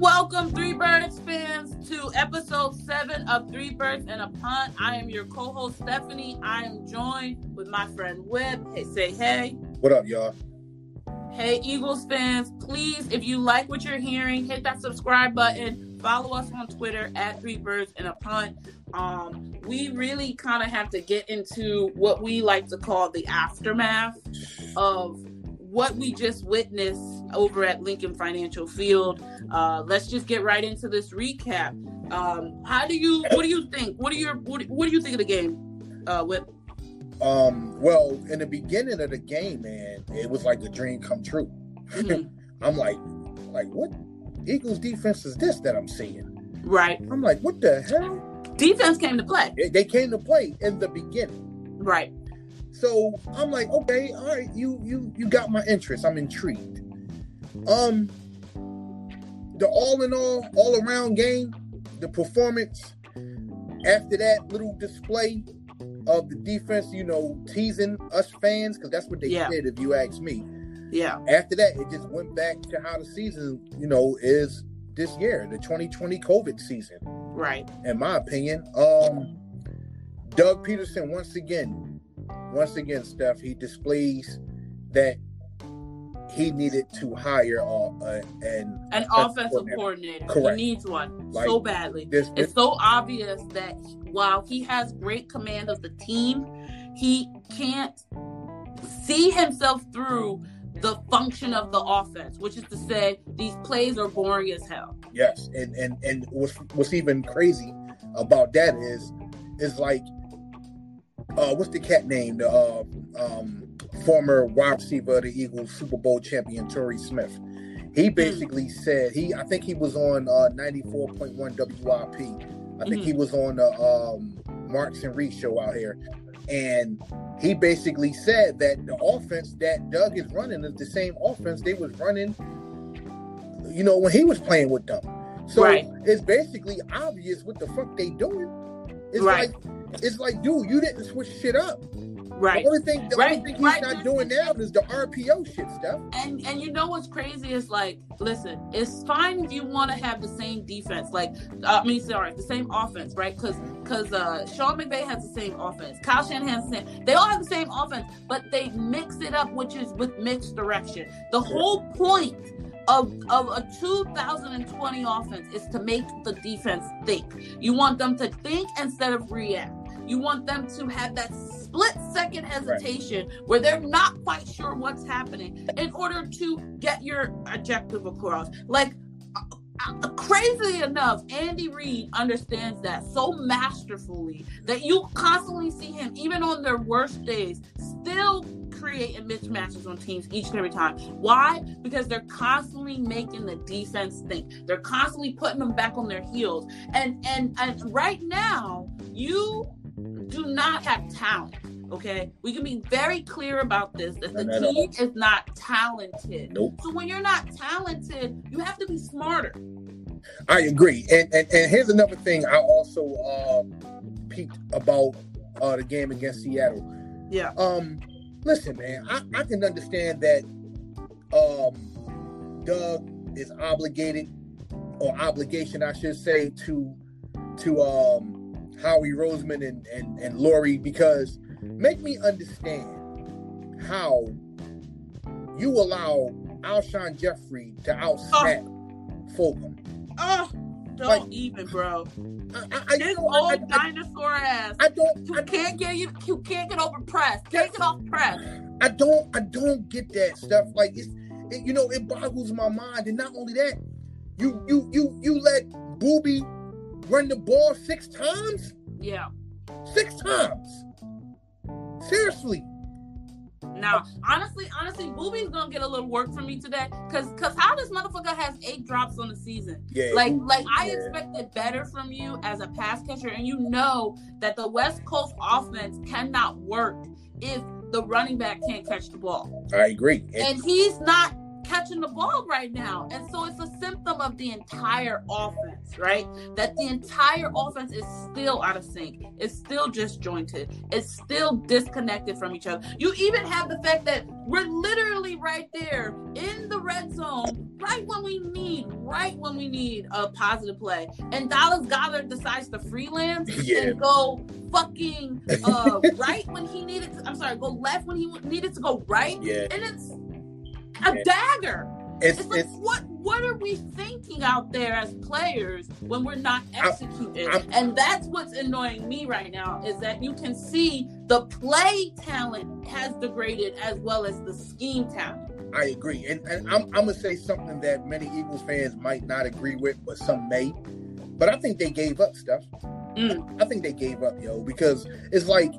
Welcome, Three Birds fans, to episode seven of Three Birds and a Punt. I am your co host, Stephanie. I am joined with my friend Webb. Hey, say hey. What up, y'all? Hey, Eagles fans, please, if you like what you're hearing, hit that subscribe button. Follow us on Twitter at Three Birds and a Punt. Um, we really kind of have to get into what we like to call the aftermath of what we just witnessed over at Lincoln Financial Field. Uh, let's just get right into this recap. Um, how do you? What do you think? What do you? What, what do you think of the game? Uh, with Um, well, in the beginning of the game, man, it was like a dream come true. Mhm. I'm like, like what Eagles defense is this that I'm seeing? right I'm like, what the hell? defense came to play. They came to play in the beginning. Right. So I'm like, okay, all right, you you you got my interest. I'm intrigued. Um the all in all, all around game, the performance after that little display of the defense, you know, teasing us fans, because that's what they Yeah. did, if you ask me. Yeah. After that, it just went back to how the season, you know, is this year, the 2020 COVID season Right. in my opinion. Um, Doug Pederson once again, once again, Steph, he displays that he needed to hire uh, uh, an An offensive coordinator. coordinator. Correct. He needs one Like, so badly. This, It's so obvious that while he has great command of the team, he can't see himself through the function of the offense, which is to say, these plays are boring as hell. yes, and and and what's what's even crazy about that is is like, uh, what's the cat name? The uh, um, former wide receiver of the Eagles, Super Bowl champion Torrey Smith. He basically said he, I think he was on uh, 94.1 WIP. I think he was on the um, Marks and Reese show out here, and he basically said that the offense that Doug is running is the same offense they was running, you know, when he was playing with them. So Right. it's basically obvious what the fuck they doing. It's Right. like it's like, dude, you didn't switch shit up. Right. The only thing, the Right, only thing he's right. not doing now is the RPO shit stuff. And and you know what's crazy is like, listen, it's fine if you want to have the same defense, like uh, I mean, sorry, the same offense, right? Because because uh, Sean McVay has the same offense, Kyle Shanahan has the same. They all have the same offense, but they mix it up, which is with mixed direction. The whole point. Of, of a 2020 offense is to make the defense think. You want them to think instead of react. You want them to have that split second hesitation where they're not quite sure what's happening in order to get your objective across. Like, crazily enough, Andy Reid understands that so masterfully that you constantly see him, even on their worst days, still creating mismatches on teams each and every time. Why? Because they're constantly making the defense think. They're constantly putting them back on their heels. And and and right now, you do not have talent. Okay, we can be very clear about this that the Not team is not talented. Nope. So when you're not talented, you have to be smarter. I agree. And and, and here's another thing I also uh, peeped about uh, the game against Seattle. Yeah. Um, listen, man, I, I can understand that um, Doug is obligated, or obligation, I should say, to to um, Howie Roseman and, and and Lurie because make me understand how you allow Alshon Jeffery to outsnap oh. Fulgham. Oh, don't Like- even, bro. I, I, I, This you know, I, old I, dinosaur ass. I don't, You I, can't get you. You can't get over press. Take it off press. I don't, I don't get that stuff. Like it's, it, you know, it boggles my mind. And not only that, you, you, you, you let Booby run the ball six times, Yeah. six times. Seriously, Now, honestly, honestly, Booby's gonna get a little work from me today, cause, cause how this motherfucker has eight drops on the season. Yeah, Like, like I expected better from you as a pass catcher, and you know that the West Coast offense cannot work if the running back can't catch the ball, I agree. And, and he's not catching the ball right now, and so it's a symptom of the entire offense, right? That the entire offense is still out of sync. It's still disjointed. It's still disconnected from each other. You even have the fact that we're literally right there in the red zone, right when we need, right when we need a positive play. And Dallas Goedert decides to freelance Yeah. and go fucking uh, right when he needed to. I'm sorry, go left when he needed to go right, yeah, and it's a dagger. it's It's like it's what what are we thinking out there as players when we're not executing? I'm- and that's what's annoying me right now is that you can see the play talent has degraded as well as the scheme talent. I agree. And, and I'm, I'm gonna say something that many Eagles fans might not agree with, but some may. But I think they gave up stuff. Mm. I think they gave up, yo, because it's like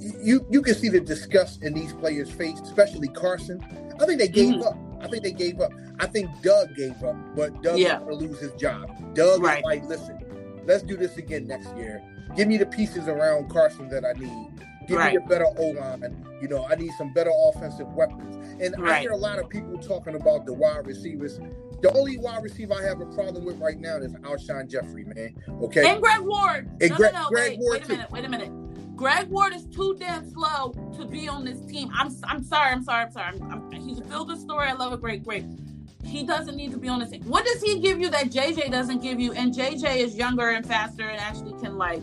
you you can see the disgust in these players' face, especially Carson. I think they gave Mhm. up. I think they gave up. I think Doug gave up, but Doug Yeah. gonna lose his job. Doug Right. is like, listen, let's do this again next year. Give me the pieces around Carson that I need. Give Right. me a better O line. You know, I need some better offensive weapons. And I hear a lot of people talking about the wide receivers. The only wide receiver I have a problem with right now is Alshon Jeffery, man. Okay. And Greg Ward. And no, Greg- no, no, Greg wait, Ward wait a too. wait a minute. Greg Ward is too damn slow to be on this team. I'm I'm sorry, I'm sorry, I'm sorry. I'm, I'm, he's a feel story. I love it. Great, great. He doesn't need to be on this team. What does he give you that JJ doesn't give you? And JJ is younger and faster and actually can like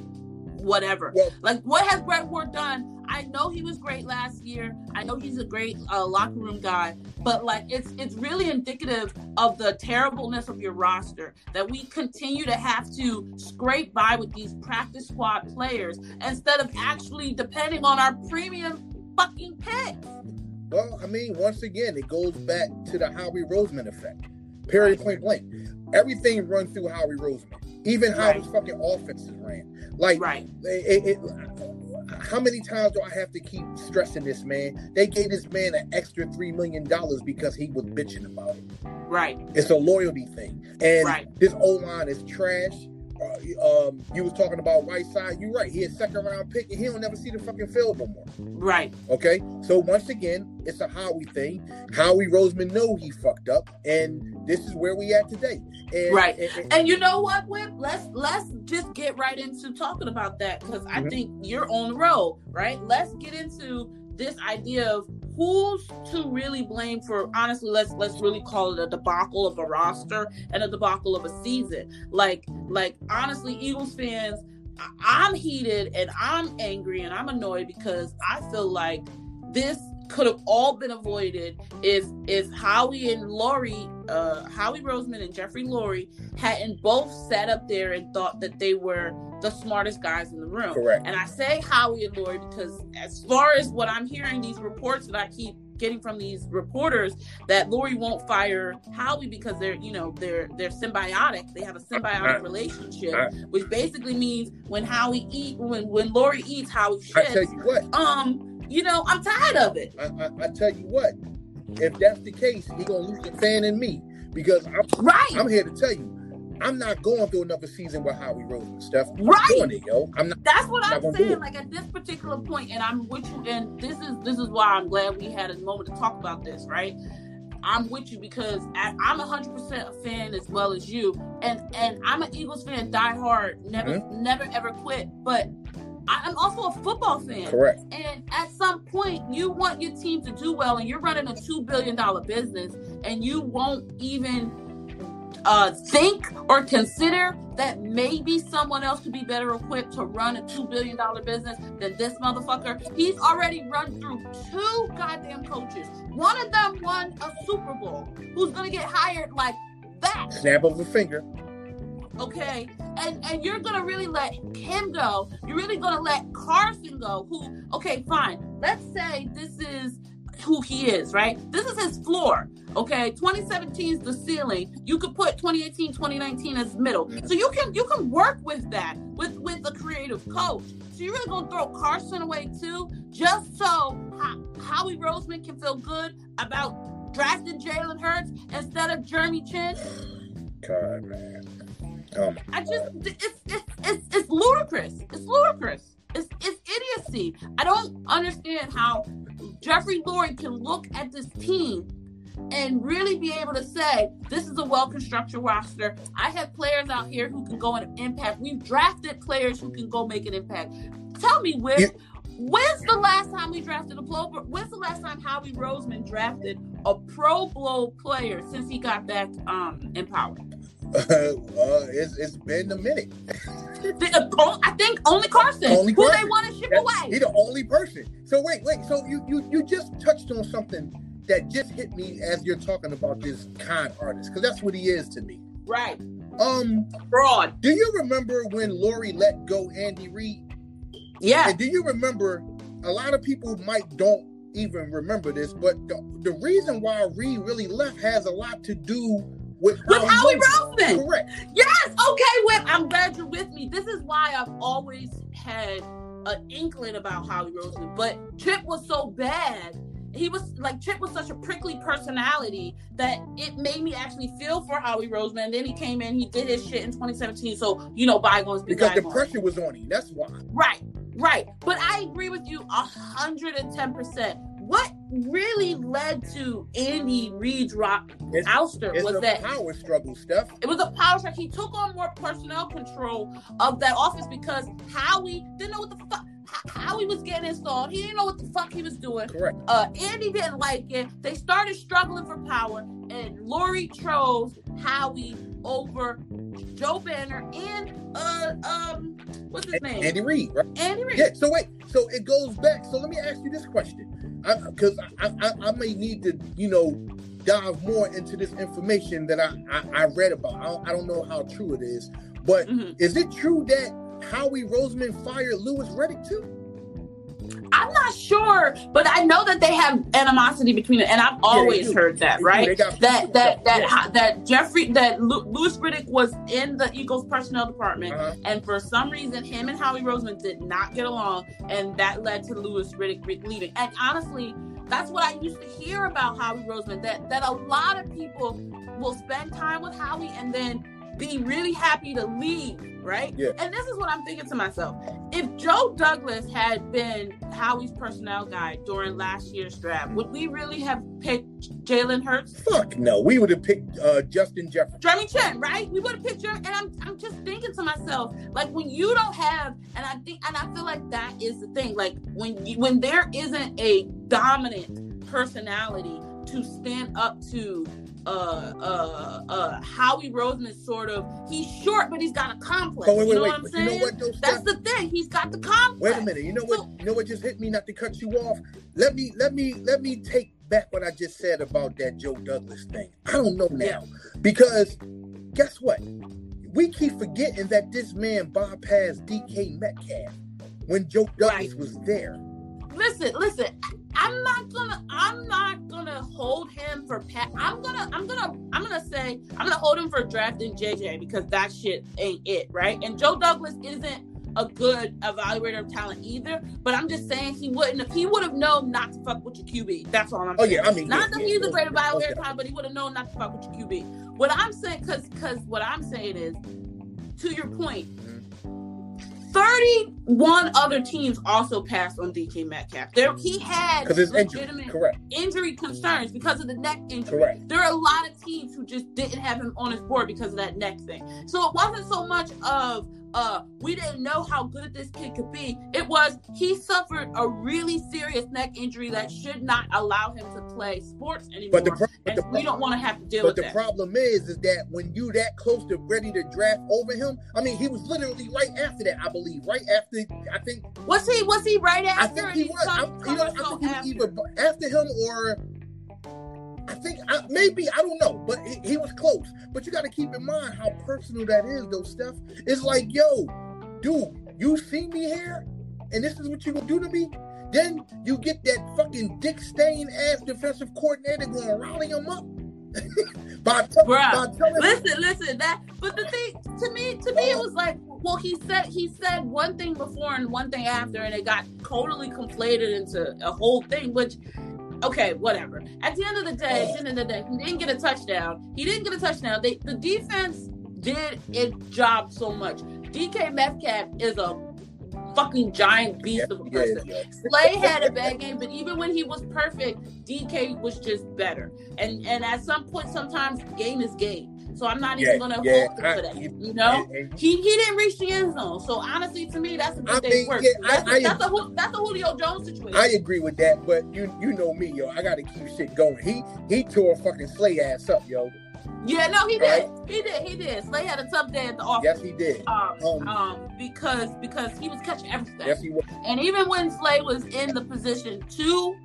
whatever. Well, Like what has Greg Ward done? I know he was great last year. I know he's a great uh, locker room guy, but like it's it's really indicative of the terribleness of your roster that we continue to have to scrape by with these practice squad players instead of actually depending on our premium fucking picks. Well, I mean, once again, it goes back to the Howie Roseman effect. Period, point blank. Everything runs through Howie Roseman. Even how Right. his fucking offenses ran. Like, Right. it, it, how many times do I have to keep stressing this, man? They gave this man an extra $3 million because he was bitching about it. Right. It's a loyalty thing. And Right. his O line is trash. Um, you was talking about Whiteside. You're right. He a second round pick, and he don't never see the fucking field no more. Right. Okay, so once again, it's a Howie thing. Howie Roseman know he fucked up, and this is where we at today. And, Right. and- and- And you know what, Whip? Let's let's just get right into talking about that because I Mhm. think you're on the road, right? Let's get into this idea of who's to really blame for honestly let's let's really call it a debacle of a roster and a debacle of a season? Like like honestly eagles fans i'm heated and i'm angry and i'm annoyed because i feel like this could have all been avoided if if howie and Lurie, uh howie roseman and jeffrey Lurie hadn't both sat up there and thought that they were the smartest guys in the room correct. and I say Howie and Lurie because, as far as what I'm hearing, these reports that I keep getting from these reporters, that Lurie won't fire Howie because they're, you know, they're they're symbiotic. They have a symbiotic I- relationship, I- which basically means when Howie eat, when when Lurie eats, Howie shits. I tell you what. Um, you know, I'm tired of it. I, I, I tell you what. If that's the case, he gonna lose the fan in me because I'm, Right, I'm here to tell you, I'm not going through another season with Howie Roseman stuff. I'm Right. doing it, yo. I'm not. That's what I'm do saying. Like at this particular point, and I'm with you. And this is this is why I'm glad we had a moment to talk about this. Right? I'm with you because I, I'm 100 percent a fan as well as you, and and I'm an Eagles fan, die hard, never Mm-hmm. never ever quit. But I'm also a football fan. Correct. And at some point, you want your team to do well, and you're running a two billion dollar business, and you won't even uh, think or consider that maybe someone else could be better equipped to run a two billion dollar business than this motherfucker. He's already run through two goddamn coaches. One of them won a Super Bowl. Who's gonna get hired like that? Snap of a finger. okay and and you're gonna really let him go. You're really gonna let carson go who okay fine. Let's say this is who he is right? This is his floor okay? 2017 is the ceiling. You could put 2018 2019 as middle. So you can you can work with that with with the creative coach. So you're really gonna throw carson away too just so Howie Roseman can feel good about drafting Jalen Hurts instead of Jeremy Chinn? God, man. Um, I just it's it's it's, it's ludicrous. It's ludicrous. It's it's idiocy. I don't understand how Jeffrey Lurie can look at this team and really be able to say this is a well constructed roster. I have players out here who can go and impact. We've drafted players who can go make an impact. Tell me, Whip, yeah. when's the last time we drafted a pro? When's the last time Howie Roseman drafted a Pro Bowl player since he got back um, in power? Uh, it's, it's been a minute. I think only Carson, only who Carson. they want to ship That's, away. He's the only person. So wait, wait. So you you you just touched on something that just hit me as you're talking about this con artist, because that's what he is to me. Right. Um, fraud. Do you remember when Lurie let go Andy Reid? Yeah. And do you remember? A lot of people might don't even remember this, but the, the reason why Reid really left has a lot to do with, with um, Howie Roseman. Correct. Yes. Okay. Whip. I'm glad you're with me. This is why I've always had an inkling about Howie Roseman, but Chip was so bad he was like Chip was such a prickly personality that it made me actually feel for Howie Roseman. And then he came in, he did his shit in 2017. So you know, bygones be because bygones. the pressure was on him. That's why. Right, right. But I agree with you hundred and ten percent. What really led to Andy Reid's rock it's, ouster it's was that power struggle stuff. It was a power struggle. He took on more personnel control of that office because Howie didn't know what the fuck how he was getting installed. He didn't know what the fuck he was doing. Correct. Uh, Andy didn't like it. They started struggling for power, and Lurie chose Howie over Joe Banner and uh um what's his name? Andy Reid, right? Andy Reid. Yeah. So wait. So it goes back. So let me ask you this question, because I, I, I, I may need to you know dive more into this information that I I, I read about. I don't, I don't know how true it is, but mm-hmm. is it true that Howie Roseman fired Louis Riddick too? I'm not sure, but I know that they have animosity between it, and I've always yeah, heard that, right? That that that yeah. that Jeffrey that Louis Riddick was in the Eagles personnel department, uh-huh. and for some reason, him and Howie Roseman did not get along, and that led to Louis Riddick leaving. And honestly, that's what I used to hear about Howie Roseman. That that a lot of people will spend time with Howie and then be really happy to leave, right? Yeah. And this is what I'm thinking to myself. If Joe Douglas had been Howie's personnel guy during last year's draft, would we really have picked Jalen Hurts? Fuck no. We would have picked uh, Justin Jefferson. Jeremy Chinn, right? We would have picked Jeremy. And I'm, I'm just thinking to myself, like when you don't have, and I think, and I feel like that is the thing. Like when you, when there isn't a dominant personality to stand up to uh uh uh Howie Roseman sort of he's short but he's got a complex. Oh, wait, wait, you know wait. what I'm saying? You know what, though, That's the thing. He's got the complex. Wait a minute. You know what so, you know what just hit me not to cut you off? Let me let me let me take back what I just said about that Joe Douglas thing. I don't know now. Yeah. Because guess what? We keep forgetting that this man bypassed DK Metcalf when Joe Douglas right. was there. Listen, listen. I'm not gonna I'm not gonna hold him for pat. I'm gonna I'm gonna I'm gonna say I'm gonna hold him for drafting JJ because that shit ain't it, right? And Joe Douglas isn't a good evaluator of talent either. But I'm just saying he wouldn't if he would have known not to fuck with your QB. That's all I'm saying. Oh yeah, I mean not yeah, that he's yeah, a great evaluator of talent, but he would have known not to fuck with your QB. What I'm saying, cause cause what I'm saying is, to your point, 31 other teams also passed on DK Metcalf. There he had legitimate injury. Injury concerns because of the neck injury. Correct. There are a lot of teams who just didn't have him on his board because of that neck thing. So it wasn't so much of uh, we didn't know how good this kid could be. It was he suffered a really serious neck injury that should not allow him to play sports anymore. But, the pro- but the pro- we don't want to have to deal with that. But the problem is, is that when you that close to ready to draft over him, I mean, he was literally right after that. I believe right after. I think was he was he right after? I think he was. I, you know, I think he was either after him or I think I, maybe I don't know, but he, he was close. But you got to keep in mind how personal that is, though. Steph, it's like, yo, dude, you see me here, and this is what you gonna do to me. Then you get that fucking dick stain ass defensive coordinator going rally him up. by, t- by listen, listen. That, but the thing to me, to me, it uh-huh. was like, well, he said he said one thing before and one thing after, and it got totally conflated into a whole thing. Which, okay, whatever. At the end of the day, at the end of the day, he didn't get a touchdown. He didn't get a touchdown. They, the defense did its job so much. DK Metcalf is a fucking giant beast of a person. Yeah, yeah. Slay had a bad game, but even when he was perfect, DK was just better. And and at some point, sometimes game is game. So I'm not even gonna yeah, hold him I, for that. You know, and, and, he he didn't reach the end zone. So honestly, to me, that's a good I day's work. that's, I, a, that's, a, that's a Julio Jones situation. I agree with that, but you you know me, yo. I got to keep shit going. He he tore fucking Slay ass up, yo. Yeah, no, he right? did. He did. He did. Slay had a tough day at the office. Yes, he did. Um, um, um, because because he was catching everything. Yes, he was. And even when Slay was in the position to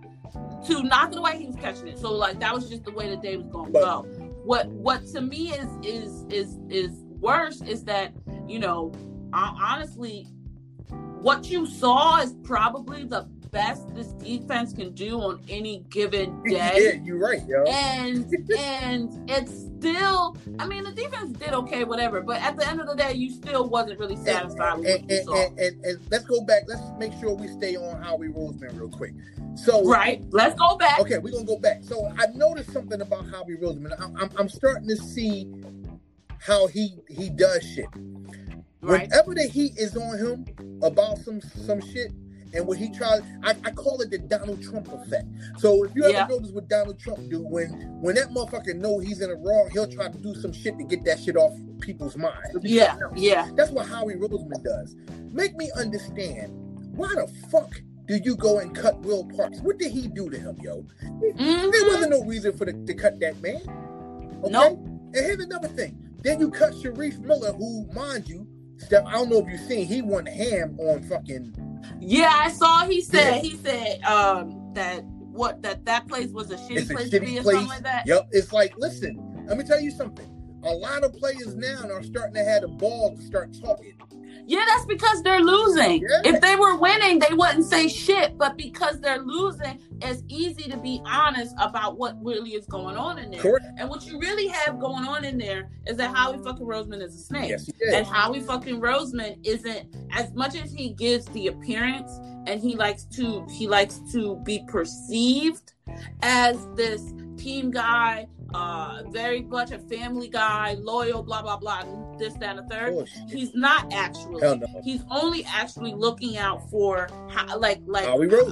to knock it away, he was catching it. So like that was just the way the day was going to go. What what to me is is is is worse is that you know honestly what you saw is probably the best this defense can do on any given day. Yeah, you're right, yo. And and it's still, I mean, the defense did okay, whatever. But at the end of the day, you still wasn't really satisfied and, with and, what you saw. And, and, let's go back. Let's make sure we stay on Howie Roseman real quick. So right, let's go back. Okay, we're gonna go back. So I noticed something about Howie Roseman. I'm, I'm, I'm starting to see how he he does shit. Right. Whenever the heat is on him about some some shit, and when he tries, I, I, call it the Donald Trump effect. So if you ever yeah. notice what Donald Trump do, when when that motherfucker know he's in the wrong, he'll try to do some shit to get that shit off people's minds. Yeah, yeah. That's what Howie Roseman does. Make me understand why the fuck do you go and cut Will Parks? What did he do to him, yo? Mm-hmm. There wasn't no reason for the, to cut that man. Okay. Nope. And here's another thing. Then you cut Shareef Miller, who, mind you, Steph, I don't know if you've seen, he went ham on fucking yeah, I saw. He said yeah. he said um, that what that that place was a shitty it's place to be or something like that. Yep. It's like, listen, let me tell you something. A lot of players now are starting to have the ball to start talking. Yeah, that's because they're losing. Yeah. If they were winning, they wouldn't say shit. But because they're losing, it's easy to be honest about what really is going on in there. Correct. And what you really have going on in there is that Howie fucking Roseman is a snake. Yes, and Howie fucking Roseman isn't as much as he gives the appearance and he likes to he likes to be perceived as this team guy uh, very much a family guy, loyal, blah blah blah, this, that, and the third. He's not actually. No. He's only actually looking out for how, like, like,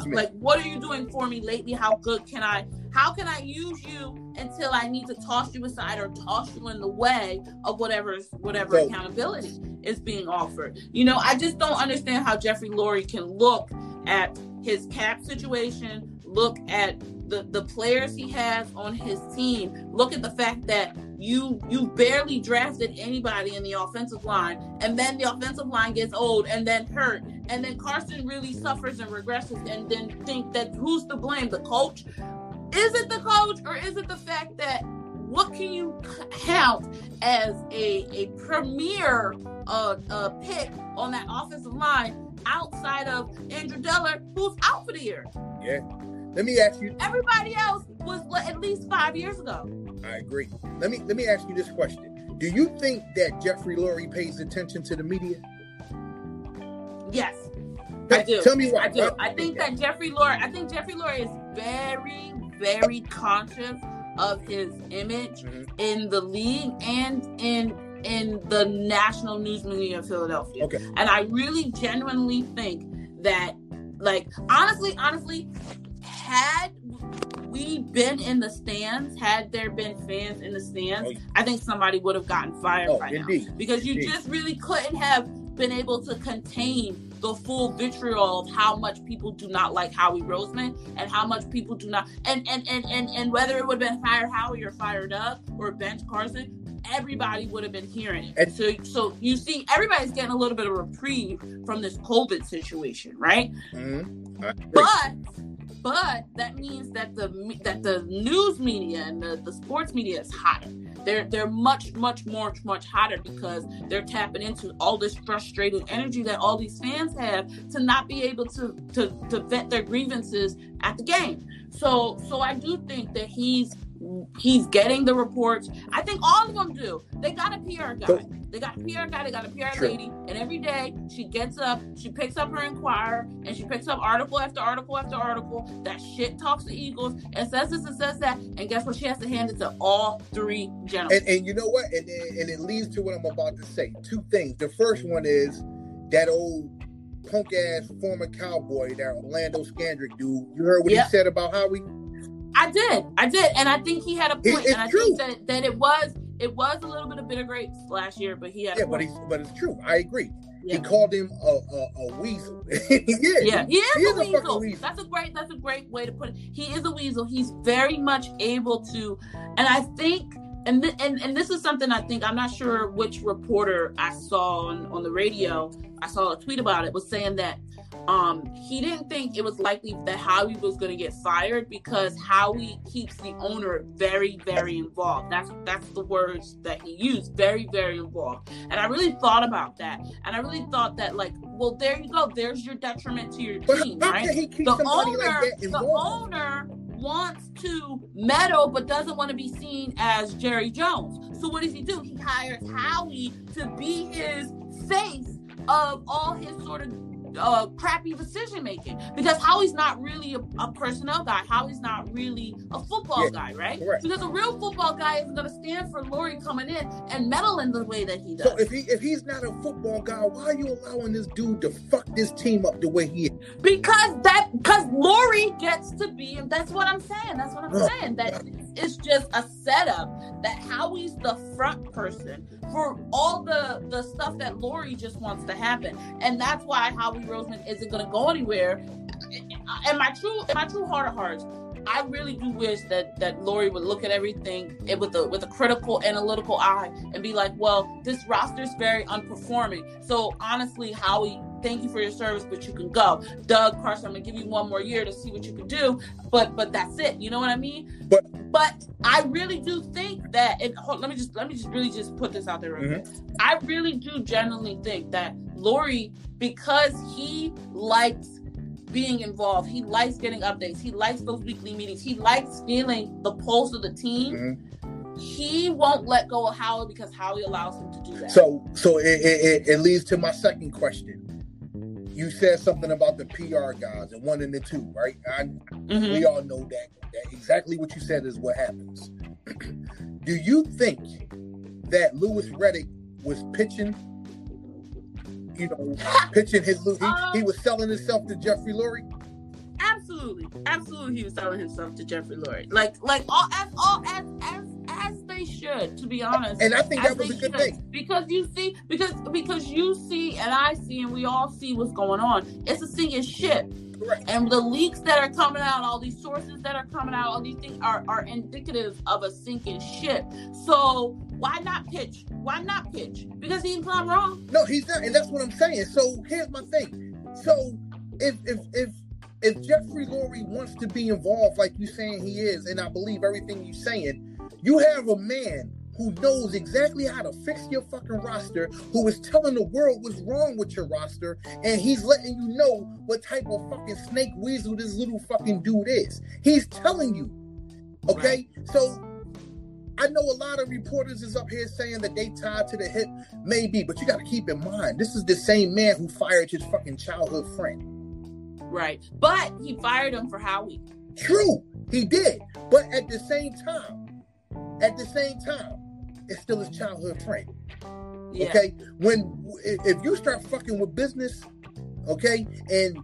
like, what are you doing for me lately? How good can I? How can I use you until I need to toss you aside or toss you in the way of whatever whatever so, accountability is being offered? You know, I just don't understand how Jeffrey Lurie can look at his cap situation, look at the, the players he has on his team, look at the fact that you you barely drafted anybody in the offensive line, and then the offensive line gets old and then hurt, and then Carson really suffers and regresses, and then think that who's to blame? The coach? Is it the coach, or is it the fact that what can you count as a a premier uh, uh, pick on that offensive line outside of Andre Dillard, who's out for the year? Yeah. Let me ask you. Everybody else was at least five years ago. I agree. Let me let me ask you this question: Do you think that Jeffrey Lurie pays attention to the media? Yes, I do. Tell me why. I do. I think that Jeffrey Lurie. I think Jeffrey Lurie is very, very conscious of his image mm-hmm. in the league and in in the national news media of Philadelphia. Okay. And I really genuinely think that, like, honestly, honestly, had we been in the stands, had there been fans in the stands, I think somebody would have gotten fired oh, by indeed. now. Because you indeed. just really couldn't have been able to contain the full vitriol of how much people do not like Howie Roseman and how much people do not and and and and, and whether it would have been fire Howie or fired up or bench Carson, everybody would have been hearing it. And so so you see everybody's getting a little bit of reprieve from this COVID situation, right? Mm-hmm. But but that means that the that the news media and the, the sports media is hotter. They're they're much much more much hotter because they're tapping into all this frustrated energy that all these fans have to not be able to to, to vent their grievances at the game. So so I do think that he's he's getting the reports. I think all of them do. They got a PR guy. They got a PR guy. They got a PR lady. And every day she gets up, she picks up her Inquirer, and she picks up article after article after article that shit talks to Eagles and says this and says that. And guess what? She has to hand it to all three gentlemen. And, and you know what? And, and it leads to what I'm about to say. Two things. The first one is that old punk ass former cowboy, that Orlando Scandrick dude. You heard what yep. he said about how we I did, I did, and I think he had a point, and I true. think that, that it was it was a little bit of bitter grapes last year, but he had yeah, but he's but it's true. I agree. Yeah. He called him a, a, a weasel. yeah, yeah, he is, he is a, weasel. a, weasel. That's a great that's a great way to put it. He is a weasel. He's very much able to, and I think. And, th- and and this is something I think I'm not sure which reporter I saw on, on the radio. I saw a tweet about it was saying that um, he didn't think it was likely that Howie was going to get fired because Howie keeps the owner very, very involved. That's that's the words that he used, very, very involved. And I really thought about that, and I really thought that, like, well, there you go. There's your detriment to your team, right? the owner, like the owner wants to meddle but doesn't want to be seen as Jerry Jones. So what does he do? He hires Howie to be his face of all his sort of uh, crappy decision making because Howie's not really a, a, personnel guy. Howie's not really a football yeah, guy, right? Correct. Because a real football guy isn't going to stand for Lurie coming in and meddle in the way that he does. So if he if he's not a football guy, why are you allowing this dude to fuck this team up the way he is? Because that because Lurie gets to be, and that's what I'm saying. That's what I'm saying. That it's just a setup that Howie's the front person for all the the stuff that Lurie just wants to happen, and that's why Howie Roseman isn't going to go anywhere. And my true, my true heart of hearts, I really do wish that that Lurie would look at everything with a with a critical, analytical eye and be like, well, this roster is very unperforming. So honestly, Howie, thank you for your service, but you can go. Doug Carson, I'm gonna give you one more year to see what you can do, but but that's it. You know what I mean? But but I really do think that. And hold, let me just let me just really just put this out there. Mm-hmm. I really do genuinely think that Lurie, because he likes being involved. He likes getting updates. He likes those weekly meetings. He likes feeling the pulse of the team. Mm-hmm. He won't let go of Howie because Howie allows him to do that. So, so it, it, it leads to my second question. You said something about the PR guys and one and the two, right? I, mm-hmm. We all know that, that exactly what you said is what happens. do you think that Louis Riddick was pitching you know, pitching his he, um, he was selling himself to Jeffrey Lurie. Absolutely, absolutely, he was selling himself to Jeffrey Lurie. Like, like all as all as as as they should, to be honest. And I think that was a good should. thing because you see, because because you see, and I see, and we all see what's going on. It's a sinking ship. Correct. And the leaks that are coming out, all these sources that are coming out, all these things are, are indicative of a sinking ship. So why not pitch? Why not pitch? Because he's not wrong. No, he's not, and that's what I'm saying. So here's my thing. So if if if if Jeffrey Lurie wants to be involved like you're saying he is, and I believe everything you're saying, you have a man who knows exactly how to fix your fucking roster, who is telling the world what's wrong with your roster, and he's letting you know what type of fucking snake weasel this little fucking dude is. He's telling you. Okay? Right. So I know a lot of reporters is up here saying that they tied to the hip, maybe, but you got to keep in mind this is the same man who fired his fucking childhood friend. Right, but he fired him for Howie. True, he did, but at the same time, at the same time, it's still his childhood friend. Yeah. Okay, when if you start fucking with business, okay, and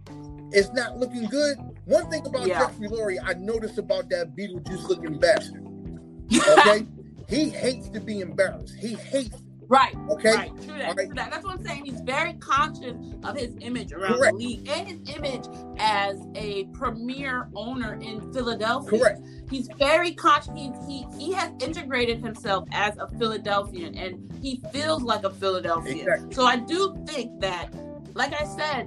it's not looking good. One thing about yeah. Jeffrey Lurie, I noticed about that Beetlejuice looking bastard. Okay, he hates to be embarrassed. He hates. Right. Okay. Right. True that. Right. True that. That's what I'm saying. He's very conscious of his image around Correct. the league and his image as a premier owner in Philadelphia. Correct. He's very conscious. He, he he has integrated himself as a Philadelphian, and he feels like a Philadelphian. Exactly. So I do think that, like I said,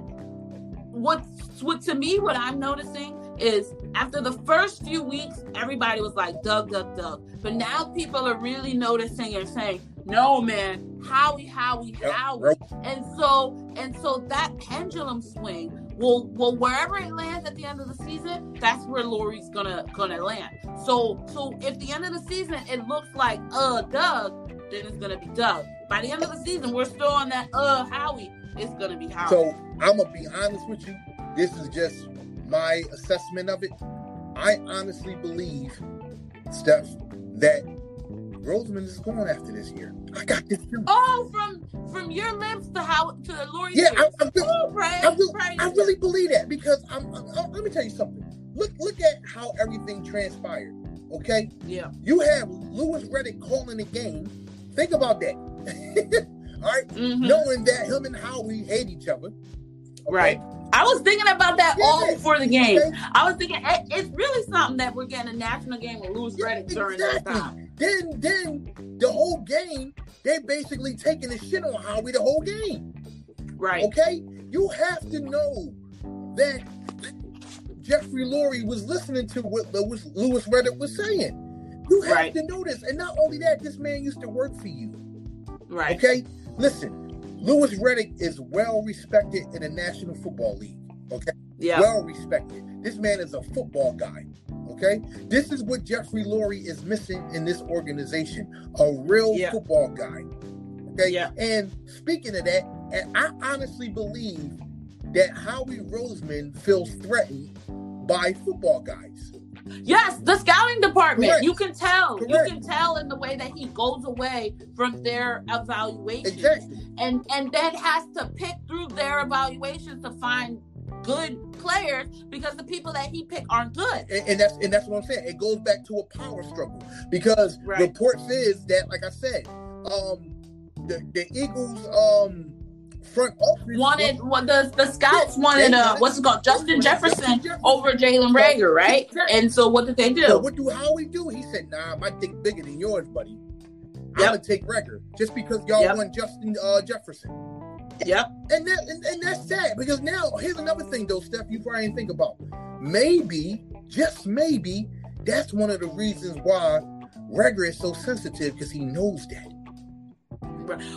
what what to me what I'm noticing is after the first few weeks, everybody was like, Doug, Doug, Doug. But now people are really noticing and saying, no, man, Howie, Howie, Howie. And so, and so that pendulum swing will will wherever it lands at the end of the season, that's where Lurie's gonna gonna land. So, so if the end of the season it looks like uh Doug, then it's gonna be Doug. By the end of the season, we're still on that uh Howie. It's gonna be Howie. So I'm gonna be honest with you. This is just my assessment of it. I honestly believe, Steph, that Roseman is going after this year. I got this feeling. Oh, from from your lips to how to Lurie. Yeah, I, I, really, oh, praise, I, really, praise. I really believe that because I'm, I'm, I'm- Let me tell you something. Look, look at how everything transpired. Okay, Yeah. you have Louis Riddick calling the game. Think about that. All right, Mhm. knowing that him and Howie hate each other. okay? Right. I was thinking about that all before the game. I was thinking eh, it's really something that we're getting a national game with Louis Riddick during that time. Then, then the whole game, they basically taking the shit on Howie the whole game. Right. Okay, you have to know that Jeffrey Lurie was listening to what Louis, Louis Riddick was saying. You have Right. to know this, and not only that, this man used to work for you. Right. Okay, listen, Louis Riddick is well respected in the National Football League. Okay, Yeah. well respected. This man is a football guy. Okay, this is what Jeffrey Lurie is missing in this organization: a real Yeah. football guy. Okay, Yeah. and speaking of that, and I honestly believe that Howie Roseman feels threatened by football guys. Yes, the scouting department. Correct. You can tell. Correct. You can tell in the way that he goes away from their evaluation. Exactly. And and then has to pick through their evaluations to find good players because the people that he picked aren't good. and, and that's and that's what I'm saying. It goes back to a power struggle because Right. reports is that, like I said, um, the the Eagles um front office Wanted what the the scouts wanted uh what's it called Justin Jefferson Justin Jefferson. over Jalen Reagor, right? And so what did they So do? what do Howie do? He said, "Nah, my dick bigger than yours, buddy. I'm gonna take record just because y'all Yep. want Justin uh, Jefferson." Yep. And that and, and that's sad because now here's another thing though, Steph. You probably didn't think about. Maybe, just maybe, that's one of the reasons why Reagor is so sensitive because he knows that.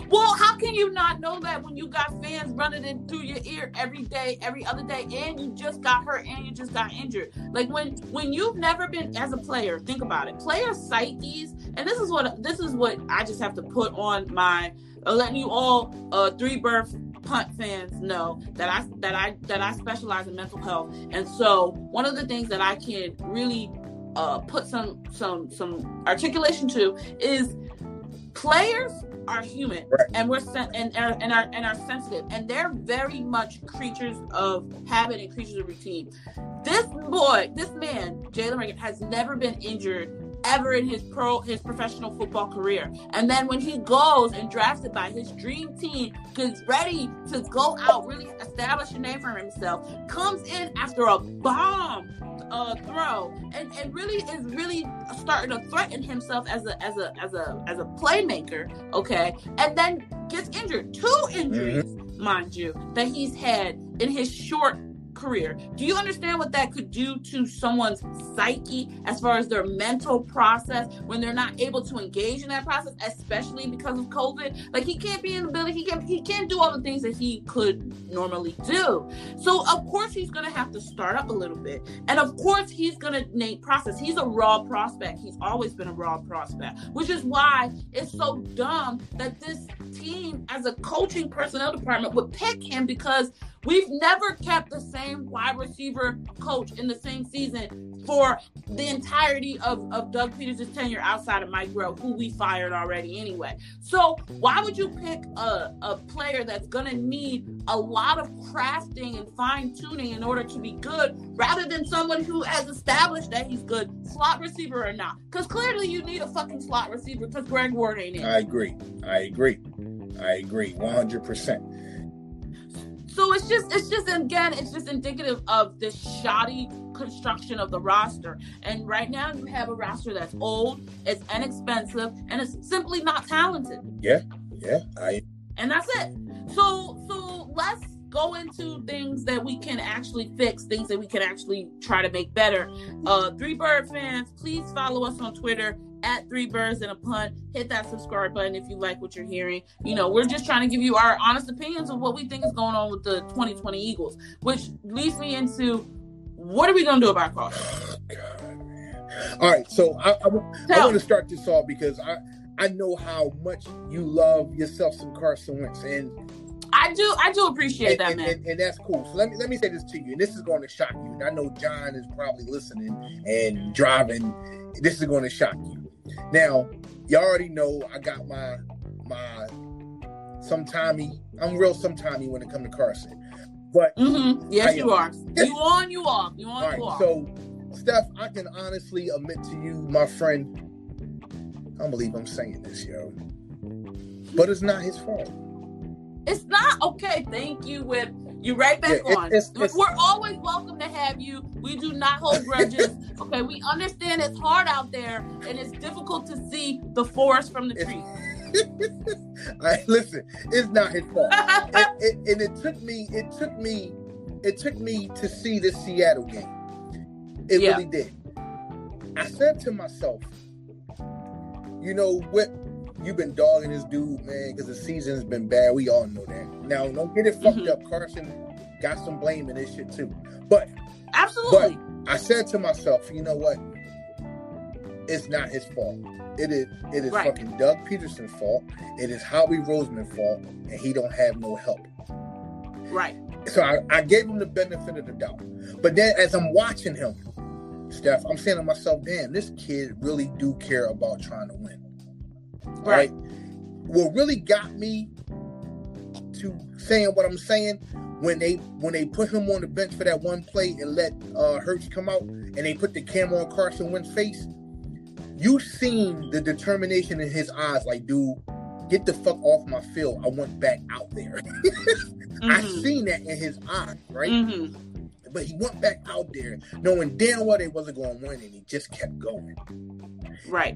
Well, how can you not know that when you got fans running in through your ear every day, every other day, and you just got hurt and you just got injured? Like when when you've never been as a player, think about it. Player psyches, and this is what this is what I just have to put on my uh, letting you all uh three birth punt fans know that I that I that I specialize in mental health. And so one of the things that I can really uh put some some some articulation to is players are human Right. and we're sen- and, and, and are and are sensitive and they're very much creatures of habit and creatures of routine this boy this man jalen Reagor, has never been injured ever in his pro his professional football career. And then when he goes and drafted by his dream team is ready to go out really establish a name for himself comes in after a bomb uh, throw. And, and really is really starting to threaten himself as a as a as a as a playmaker okay? And then gets injured. Two injuries mind you that he's had in his short career. Do you understand what that could do to someone's psyche as far as their mental process when they're not able to engage in that process especially because of covid? Like he can't be in the building. He can't he can't do all the things that he could normally do. So of course he's to have to start up a little bit. And of course he's to need process. He's a raw prospect. He's always been a raw prospect which is why it's so dumb that this team as a coaching personnel department would pick him because we've never kept the same wide receiver coach in the same season for the entirety of, of Doug Peters' tenure outside of Mike Groh, who we fired already anyway. So why would you pick a, a player that's gonna need a lot of crafting and fine tuning in order to be good, rather than someone who has established that he's good, slot receiver or not? Because clearly you need a fucking slot receiver because Greg Ward ain't in. I agree. I agree. I agree. One hundred percent. So it's just it's just again it's just indicative of this shoddy construction of the roster. And right now you have a roster that's old, it's inexpensive, and it's simply not talented. Yeah. Yeah, I And that's it. So so let's go into things that we can actually fix, things that we can actually try to make better. Uh, Three Bird fans, please follow us on Twitter at Three Birds and a Punt. Hit that subscribe button if you like what you're hearing. You know, we're just trying to give you our honest opinions of what we think is going on with the 2020 Eagles, which leads me into what are we going to do about Carson? All right, so I, I, I want to start this off because I I know how much you love yourself some Carson Wentz, and I do I do appreciate and, that, and, man. And, and, that's cool. So let me let me say this to you, and this is going to shock you. And I know John is probably listening and driving. This is going to shock you. Now, y'all already know I got my my sometimey. I'm real sometimey when it comes to Carson. But mm-hmm. yes, you are. You on, you off. You on, you off. So, Steph, I can honestly admit to you, my friend. I don't believe I'm saying this, yo. But it's not his fault. It's not okay. Thank you. With you right back yeah, on. It's, it's, We're always welcome to have you. We do not hold grudges. okay, we understand it's hard out there and it's difficult to see the forest from the trees. right, listen, it's not his fault, and, and, and it took me. It took me. It took me to see this Seattle game. It yeah. really did. I said to myself, you know what? You've been dogging this dude, man, because the season's been bad. We all know that. Now, don't get it fucked mm-hmm. up. Carson got some blame in this shit too. But absolutely, but I said to myself, you know what? It's not his fault. It is it is right. fucking Doug Pederson's fault. It is Howie Roseman's fault, and he don't have no help. Right. So I, I gave him the benefit of the doubt. But then as I'm watching him, Steph, I'm saying to myself, damn, this kid really do care about trying to win. Right. right. What really got me to saying what I'm saying when they when they put him on the bench for that one play and let uh Hurts come out and they put the camera on Carson Wentz's face, you seen the determination in his eyes, like, dude, get the fuck off my field. I want back out there. mm-hmm. I seen that in his eyes, right? Mm-hmm. But he went back out there knowing damn well they wasn't going to win, and he just kept going. Right.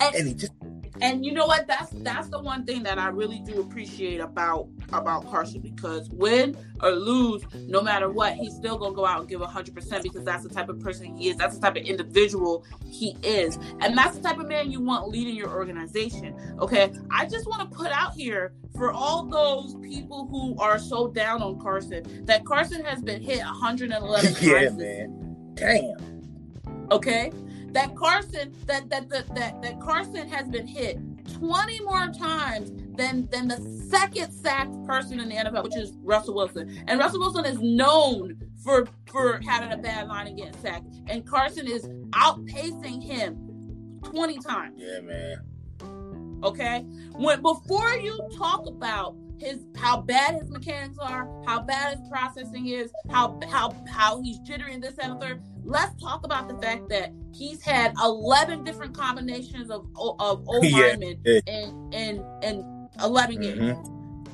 And, and he just and you know what? That's mm. that's the one thing that i really do appreciate about about carson because win or lose no matter what he's still gonna go out and give 100% because that's the type of person he is. That's the type of individual he is. And that's the type of man you want leading your organization okay? I just want to put out here for all those people who are so down on carson that carson has been hit 111 yeah, times man. damn okay that Carson that that that that, that Carson has been hit 20 more times than than the second sacked person in the NFL, which is Russell Wilson. And Russell Wilson is known for for having a bad line and getting sacked. And Carson is outpacing him 20 times. Yeah, man. Okay? When before you talk about his how bad his mechanics are, how bad his processing is, how how how he's jittering this and the third. Let's talk about the fact that he's had eleven different combinations of of O linemen yeah. in in in 11 mm-hmm. games,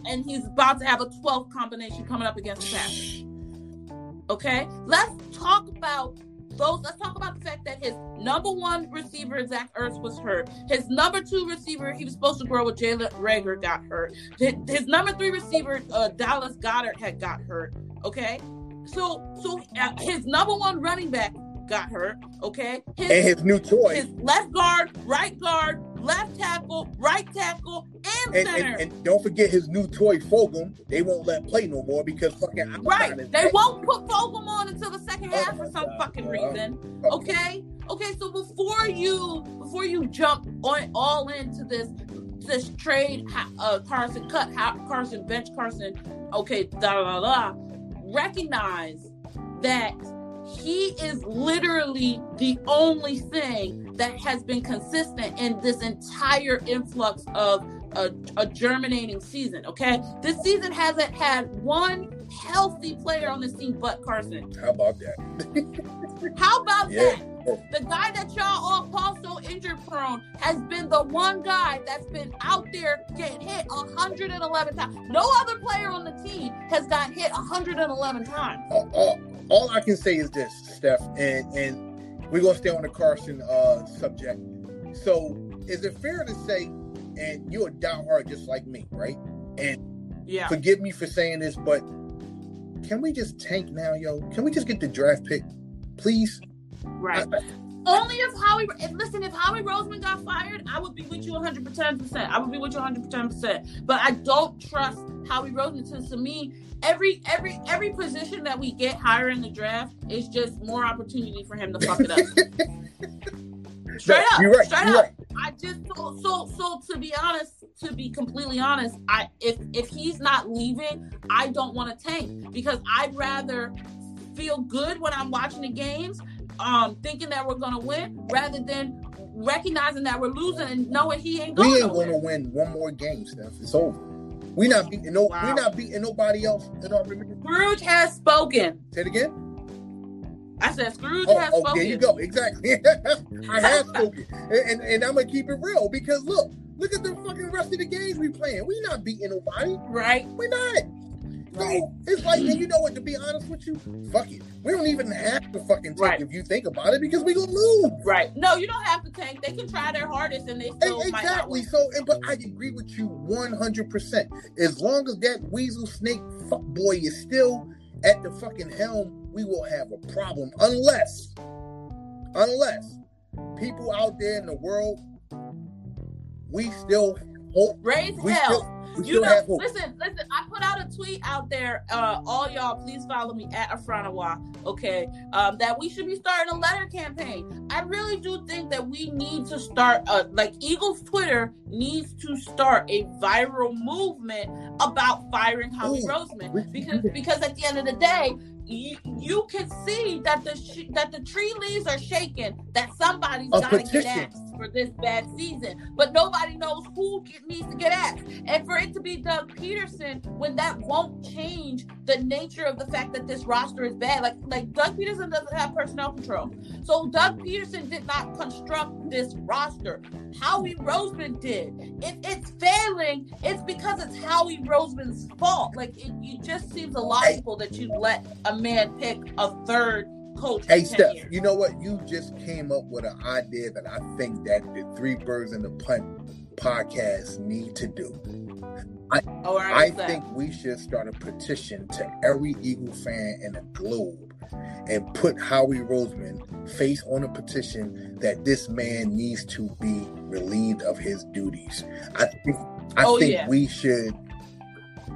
and he's about to have a 12th combination coming up against the Packers. Okay, let's talk about those. Let's talk about the fact that his number one receiver, Zach Ertz, was hurt. His number two receiver, he was supposed to grow with Jalen Reagor got hurt. His, number three receiver, uh, Dallas Goedert had got hurt. Okay, so so uh, his number one running back got hurt. Okay, his, and his new toy, his left guard, right guard, left tackle, right tackle, and, and center. And, and, don't forget his new toy, Fulgham. They won't let play no more because fucking right. They back. won't put Fulgham on until the second half for some God. fucking reason. Okay, okay. So before you before you jump on all into this this trade, uh, Carson cut Carson bench Carson. Okay, da da da. Recognize that he is literally the only thing that has been consistent in this entire influx of a, a, germinating season. Okay, this season hasn't had one healthy player on this team but Carson. How about that? How about yeah. that? The guy that y'all all call so injured prone has been the one guy that's been out there getting hit 111 times. No other player on the team has gotten hit 111 times. All, all, all I can say is this, Steph, and and we're gonna stay on the Carson uh, subject. So, is it fair to say, and you're a diehard just like me, right? And yeah, forgive me for saying this, but can we just tank now, yo? Can we just get the draft pick, please? Right. I, only if Howie, if, listen, if Howie Roseman got fired, I would be with you 110%. I would be with you 110%. But I don't trust Howie Roseman. to me, every every every position that we get higher in the draft is just more opportunity for him to fuck it up. straight up, you're right, straight you're up. Right. I just so so so to be honest, to be completely honest, I if if he's not leaving, I don't want to tank because I'd rather feel good when I'm watching the games um, thinking that we're gonna win rather than recognizing that we're losing and knowing he ain't going. We ain't gonna win one more game, Steph. It's over. We not beating no. Wow. We not beating nobody else in our Scrooge has spoken. Say it again. I said Scrooge oh, has oh, spoken. There you go. Exactly. I have spoken, and, and, and I'm gonna keep it real because look, look at the fucking rest of the games we playing. We not beating nobody. Right. We not. So it's like, and you know what? To be honest with you, fuck it. We don't even have to fucking tank right. if you think about it because we gonna lose. Right. No, you don't have to tank. They can try their hardest and they still exactly. So, and, but I agree with you one hundred percent. As long as that weasel snake fuck boy is still at the fucking helm, we will have a problem. Unless, unless people out there in the world, we still hope. Raise we hell. Still, you know, listen, listen. I put out a tweet out there. Uh, all y'all, please follow me at Afranawa. Okay, um, that we should be starting a letter campaign. I really do think that we need to start, uh, like Eagles Twitter needs to start a viral movement about firing Howie Ooh, Roseman because because at the end of the day, you, you can see that the sh- that the tree leaves are shaking. That somebody's got to get axed for this bad season, but nobody knows who needs to get axed. And for it to be Doug Pederson, when that won't change the nature of the fact that this roster is bad. Like like Doug Pederson doesn't have personnel control, so Doug Pederson did not construct this roster. Howie Roseman did. If it's failing, it's because it's Howie Roseman's fault. Like it, it just seems illogical that you let a man pick a third coach. Hey, Steph, years. you know what? You just came up with an idea that I think that the Three Birds and the Punt podcast need to do. I, oh, I think we should start a petition to every Eagle fan in the globe and put Howie Roseman face on a petition that this man needs to be relieved of his duties. I think I oh, think yeah. we should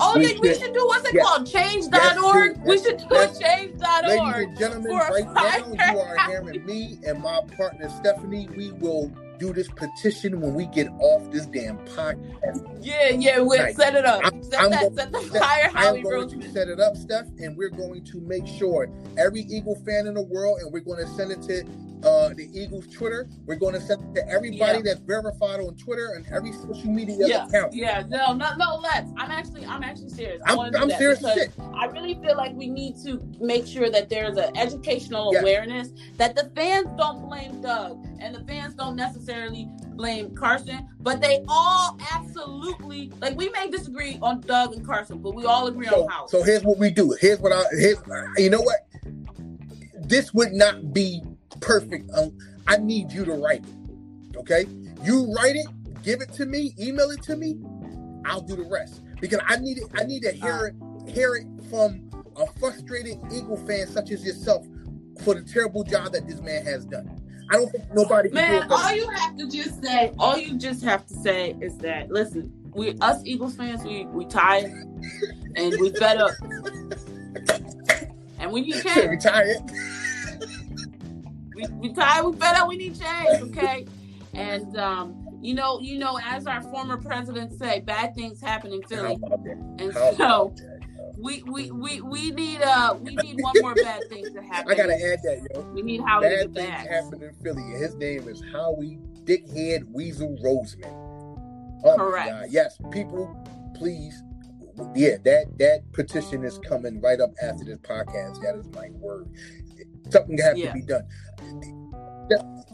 Oh, we, should, we should do what's it yes, called? Change.org. we should do yes, change.org. Ladies and gentlemen, right now you are hearing me and my partner Stephanie. We will do this petition when we get off this damn podcast. Yeah, yeah, we'll right. set it up. I'm, set, I'm that, set the fire I'm going to set it up, Steph, and we're going to make sure every Eagle fan in the world, and we're going to send it to uh, the Eagles Twitter. We're going to send it to everybody yeah. that's verified on Twitter and every social media yeah. account. Yeah, no, no, no, let's. I'm actually, I'm actually serious. I I'm, I'm serious shit. I really feel like we need to make sure that there's an educational yes. awareness that the fans don't blame Doug and the fans don't necessarily blame Carson, but they all absolutely like we may disagree on Doug and Carson, but we all agree so, on how. So here's what we do. Here's what I here's you know what? This would not be perfect. Um, I need you to write it. Okay? You write it, give it to me, email it to me. I'll do the rest because I need it. I need to hear it, hear it from a frustrated Eagle fan such as yourself for the terrible job that this man has done. I don't think nobody. Can. Man, all you have to just say, all you just have to say is that listen, we us Eagles fans, we we tired and we fed up, and we need change. Tired. We, we tired. We fed up. We need change. Okay, and um. You know, you know, as our former president say, bad things happen in Philly, and so we we we we need uh we need one more bad thing to happen. I gotta add that, yo. We need Howie bad things happen in Philly. His name is Howie Dickhead Weasel Roseman. Oh Correct. Yes, people, please. Yeah, that that petition is coming right up after this podcast. That is my word. Something has yeah. to be done.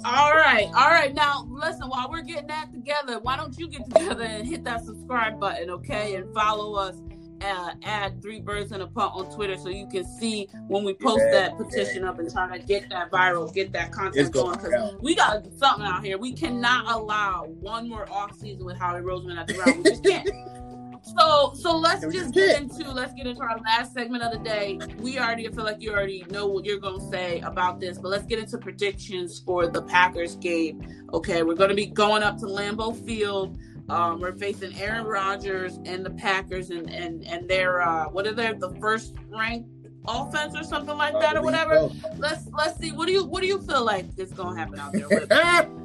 All right, all right. Now, listen, while we're getting that together, why don't you get together and hit that subscribe button, okay? And follow us uh, add three birds in a punt on Twitter so you can see when we post yeah, that petition yeah. up and try to get that viral, get that content going. Because we got something out here. We cannot allow one more off season with Howie Roseman at the ground. We just can't. So so let's just get into let's get into our last segment of the day. We already feel like you already know what you're gonna say about this, but let's get into predictions for the Packers game. Okay, we're gonna be going up to Lambeau Field. Um, we're facing Aaron Rodgers and the Packers and and and their uh what are they the first ranked offense or something like that or whatever. Oh. Let's let's see. What do you what do you feel like is gonna happen out there?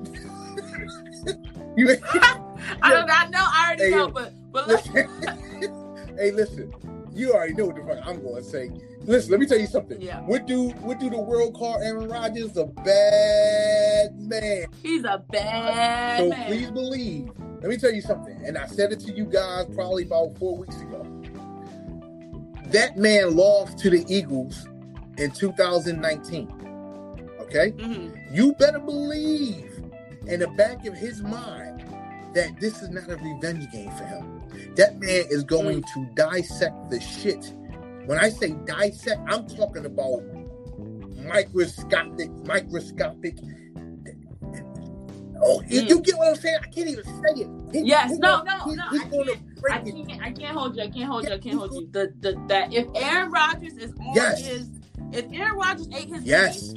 You, I don't I know I already Hey, know, but but let's hey, listen. You already know what the fuck I'm going to say. Listen, let me tell you something. Yeah. What do what do the world call Aaron Rodgers? A bad man. he's a bad So man. please believe. Let me tell you something, and I said it to you guys probably about four weeks ago. That man lost to the Eagles in 2019. Okay, Mhm. you better believe in the back of his mind that this is not a revenge game for him. That man is going to dissect the shit. When I say dissect, I'm talking about microscopic, microscopic. Oh, you, Mm. you get what I'm saying? I can't even say it. He- Yes, he no, gonna- no, he- no, I to I can't, I can't hold you. I can't hold you. I can't hold you. The, the, that if Aaron Rodgers is on Yes. his, if Aaron Rodgers ate his Yes,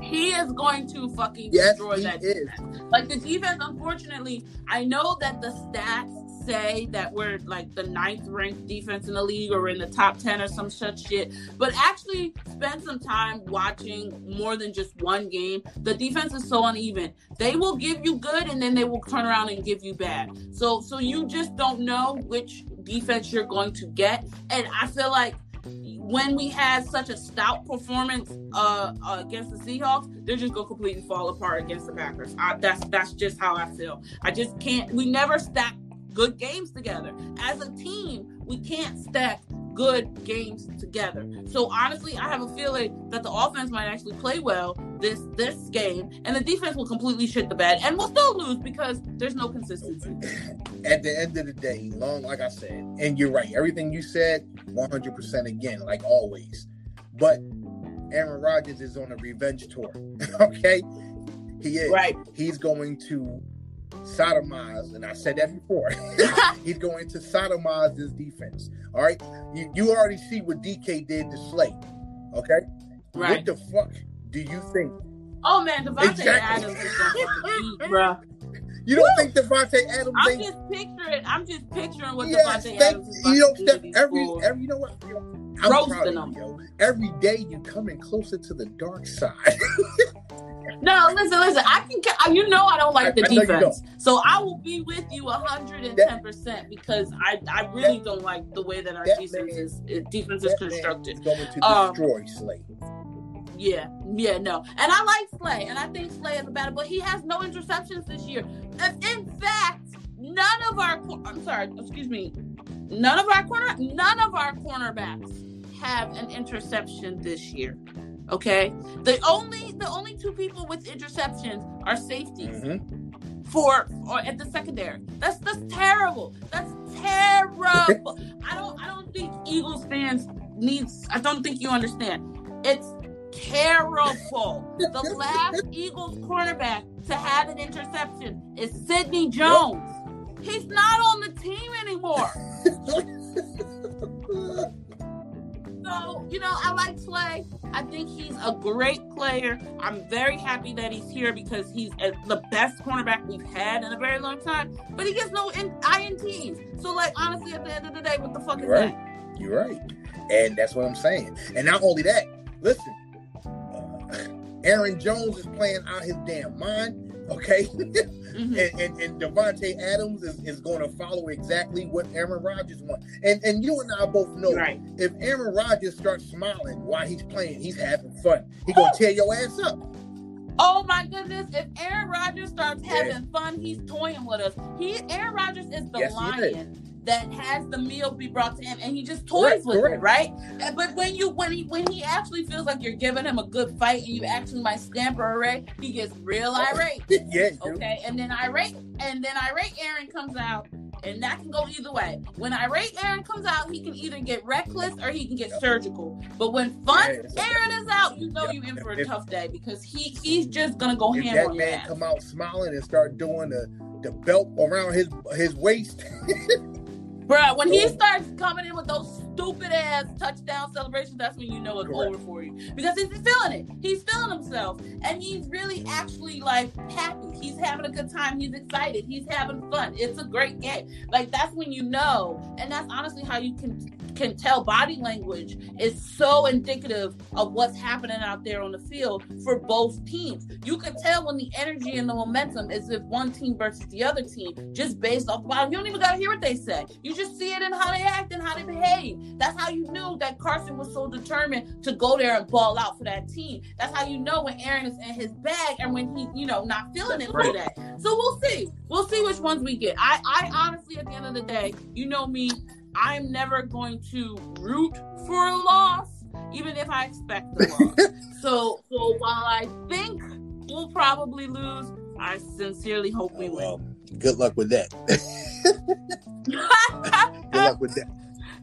he is going to fucking Yes, destroy that is. defense. Like the defense, unfortunately, I know that the stats say that we're like the ninth ranked defense in the league or in the top 10 or some such shit, but actually spend some time watching more than just one game. The defense is so uneven. They will give you good and then they will turn around and give you bad. So so you just don't know which defense you're going to get. And I feel like when we had such a stout performance uh, uh, against the Seahawks, they're just gonna completely fall apart against the Packers. I, that's that's just how I feel. I just can't. We never stack good games together as a team. We can't stack good games together. So honestly, I have a feeling that the offense might actually play well this this game, and the defense will completely shit the bed, and we'll still lose because there's no consistency. at the end of the day, long like I said, and you're right, everything you said, 100% again, like always. But Aaron Rodgers is on a revenge tour. okay, he is. Right. He's going to sodomize, and I said that before. He's going to sodomize this defense. All right, you you already see what DK did to Slay. Okay, Right. what the fuck do you think? Oh man, Davante Exactly. Adams is eat, bruh. You don't think Davante Adams? I'm ain't- just picturing. I'm just picturing what Yes, Davante Adams you know, to do to Steph, every, fools. every, you know what? You know, I'm Roasting proud of you, yo. Every day you coming closer to the dark side. No, listen, listen. I can. You know, I don't like the I- I defense, so I will be with you hundred and ten percent because I, I really don't like the way that our That defense man- is defense is constructed. is going to Um, destroy Slay. Yeah, yeah, no. And I like Slay, and I think Slay is a better, but he has no interceptions this year. And in fact, none of our I'm sorry, excuse me, none of our corner none of our cornerbacks have an interception this year. Okay, the only the only two people with interceptions are safeties Mhm. for or at the secondary. That's that's terrible. That's terrible. I don't I don't think Eagles fans needs I don't think you understand. It's terrible. The last Eagles cornerback to have an interception is Sidney Jones. He's not on the team anymore. So, you know, I like Slay. I think he's a great player. I'm very happy that he's here because he's uh, the best cornerback we've had in a very long time. But he gets no in- INTs. So, like, honestly, at the end of the day, what the fuck is You're right. that? You're right, and that's what I'm saying. And not only that, listen, uh, Aaron Jones is playing out his damn mind. Okay, Mhm. and, and, and Davante Adams is, is going to follow exactly what Aaron Rodgers wants. And and you and I both know Right. if Aaron Rodgers starts smiling while he's playing, he's having fun. He gonna tear your ass up. Oh my goodness! If Aaron Rodgers starts Yeah. having fun, he's toying with us. He Aaron Rodgers is the Yes, lion that has the meal be brought to him, and he just toys with it, right? But when you when he when he actually feels like you're giving him a good fight, and you actually might stamp or array, he gets real oh, irate. yeah. Okay, and then irate, and then irate Aaron comes out, and that can go either way. When irate Aaron comes out, he can either get reckless or he can get surgical. But when fun Yeah, Aaron is out, you know you're in for a If- tough day because he he's just gonna go ham that man come out smiling and start doing the, the belt around his his waist, Bruh, when he starts coming in with those stupid ass touchdown celebrations, that's when you know it's Correct. over for you. Because he's feeling it. He's feeling himself. And he's really actually like happy. He's having a good time. He's excited. He's having fun. It's a great game. Like that's when you know. And that's honestly how you can can tell body language is so indicative of what's happening out there on the field for both teams. You can tell when the energy and the momentum is if one team versus the other team, just based off the body. You don't even gotta hear what they say. You just see it in how they act and how they behave. That's how you knew that Carson was so determined to go there and ball out for that team. That's how you know when Aaron is in his bag and when he, you know, not feeling it for that. So we'll see. We'll see which ones we get. I, I honestly, at the end of the day, you know me, I'm never going to root for a loss, even if I expect the loss. so, so while I think we'll probably lose, I sincerely hope we Oh, win. well, good luck with that. good luck with that.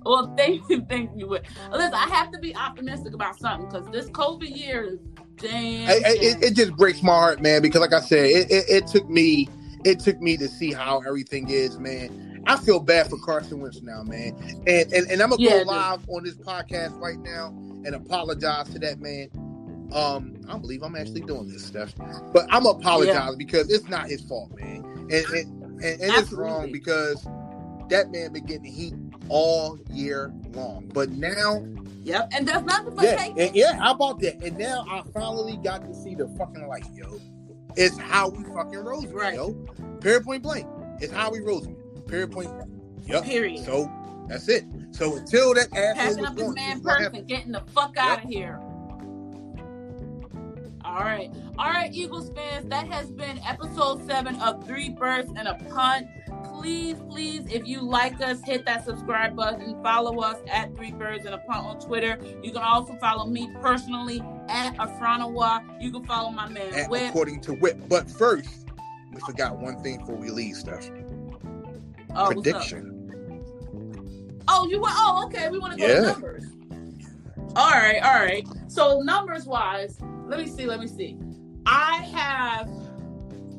well, thank you, thank you. Listen, I have to be optimistic about something because this COVID year is damn. I- I- it, it just breaks my heart, man, because like I said, it, it, it took me it took me to see how everything is, man. I feel bad for Carson Wentz now, man. And and, and I'm gonna Yeah, go live on this podcast right now and apologize to that man. Um, I don't believe I'm actually doing this stuff, but I'm apologize because it's not his fault, man. And and, and, and it's wrong because that man been getting heat all year long. But now yep, and that's nothing but yeah, and, yeah. How about that? And now I finally got to see the fucking light, yo. It's how we fucking rose, Right. yo. Period point blank. It's how we rose. Period point. Yep. Period. So that's it. So until that asshole Packing up his man purse and getting the fuck out of here. All right. All right, Eagles fans, that has been episode seven of Three Birds and a Punt. Please, please, if you like us, hit that subscribe button. Follow us at Three Birds and a Punt on Twitter. You can also follow me personally at Afranawa. You can follow my man And Whip. according to Whip. But first, we forgot one thing before we leave stuff. Oh. Prediction. Oh, you want? Oh, okay. We want to go Yeah. to numbers. All right, all right. So numbers wise, let me see. Let me see. I have.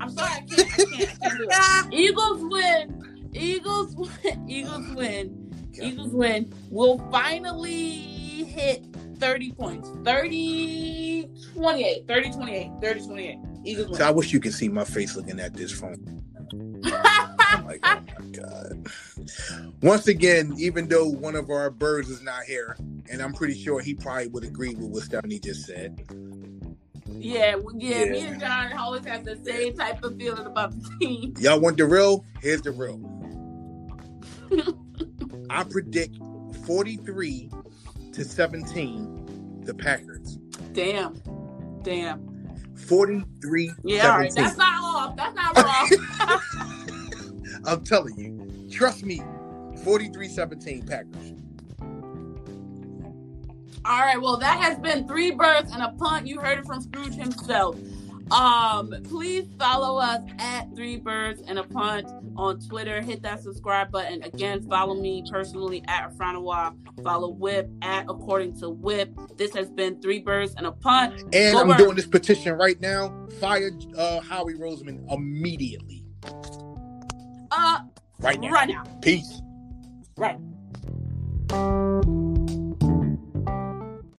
I'm sorry, I can't. I can't. I can't do it. Eagles win. Eagles win. Eagles win. Eagles win. We'll finally hit 30 points. 30 28. 30 28. 30 28. Eagles win. So I wish you could see my face looking at this phone. Once again, even though one of our birds is not here, and I'm pretty sure he probably would agree with what Stephanie just said. yeah, well, yeah, Me and John always have the same type of feeling about the team. Y'all want the real? Here's the real. I predict 43 to 17 the Packers. Damn. Damn. 43 Yeah, all right. That's not off. That's not wrong. I'm telling you. Trust me. 43 17 Packers. all right. Well, that has been three birds and a punt. You heard it from Scrooge himself. Um, please follow us at Three Birds and a Punt on Twitter. Hit that subscribe button. Again, follow me personally at Afranawa. Follow Whip at According to Whip. This has been Three Birds and a Punt. And Go I'm Birds. doing this petition right now. Fire uh, Howie Roseman immediately. Uh, Right now. right now. Peace. Right.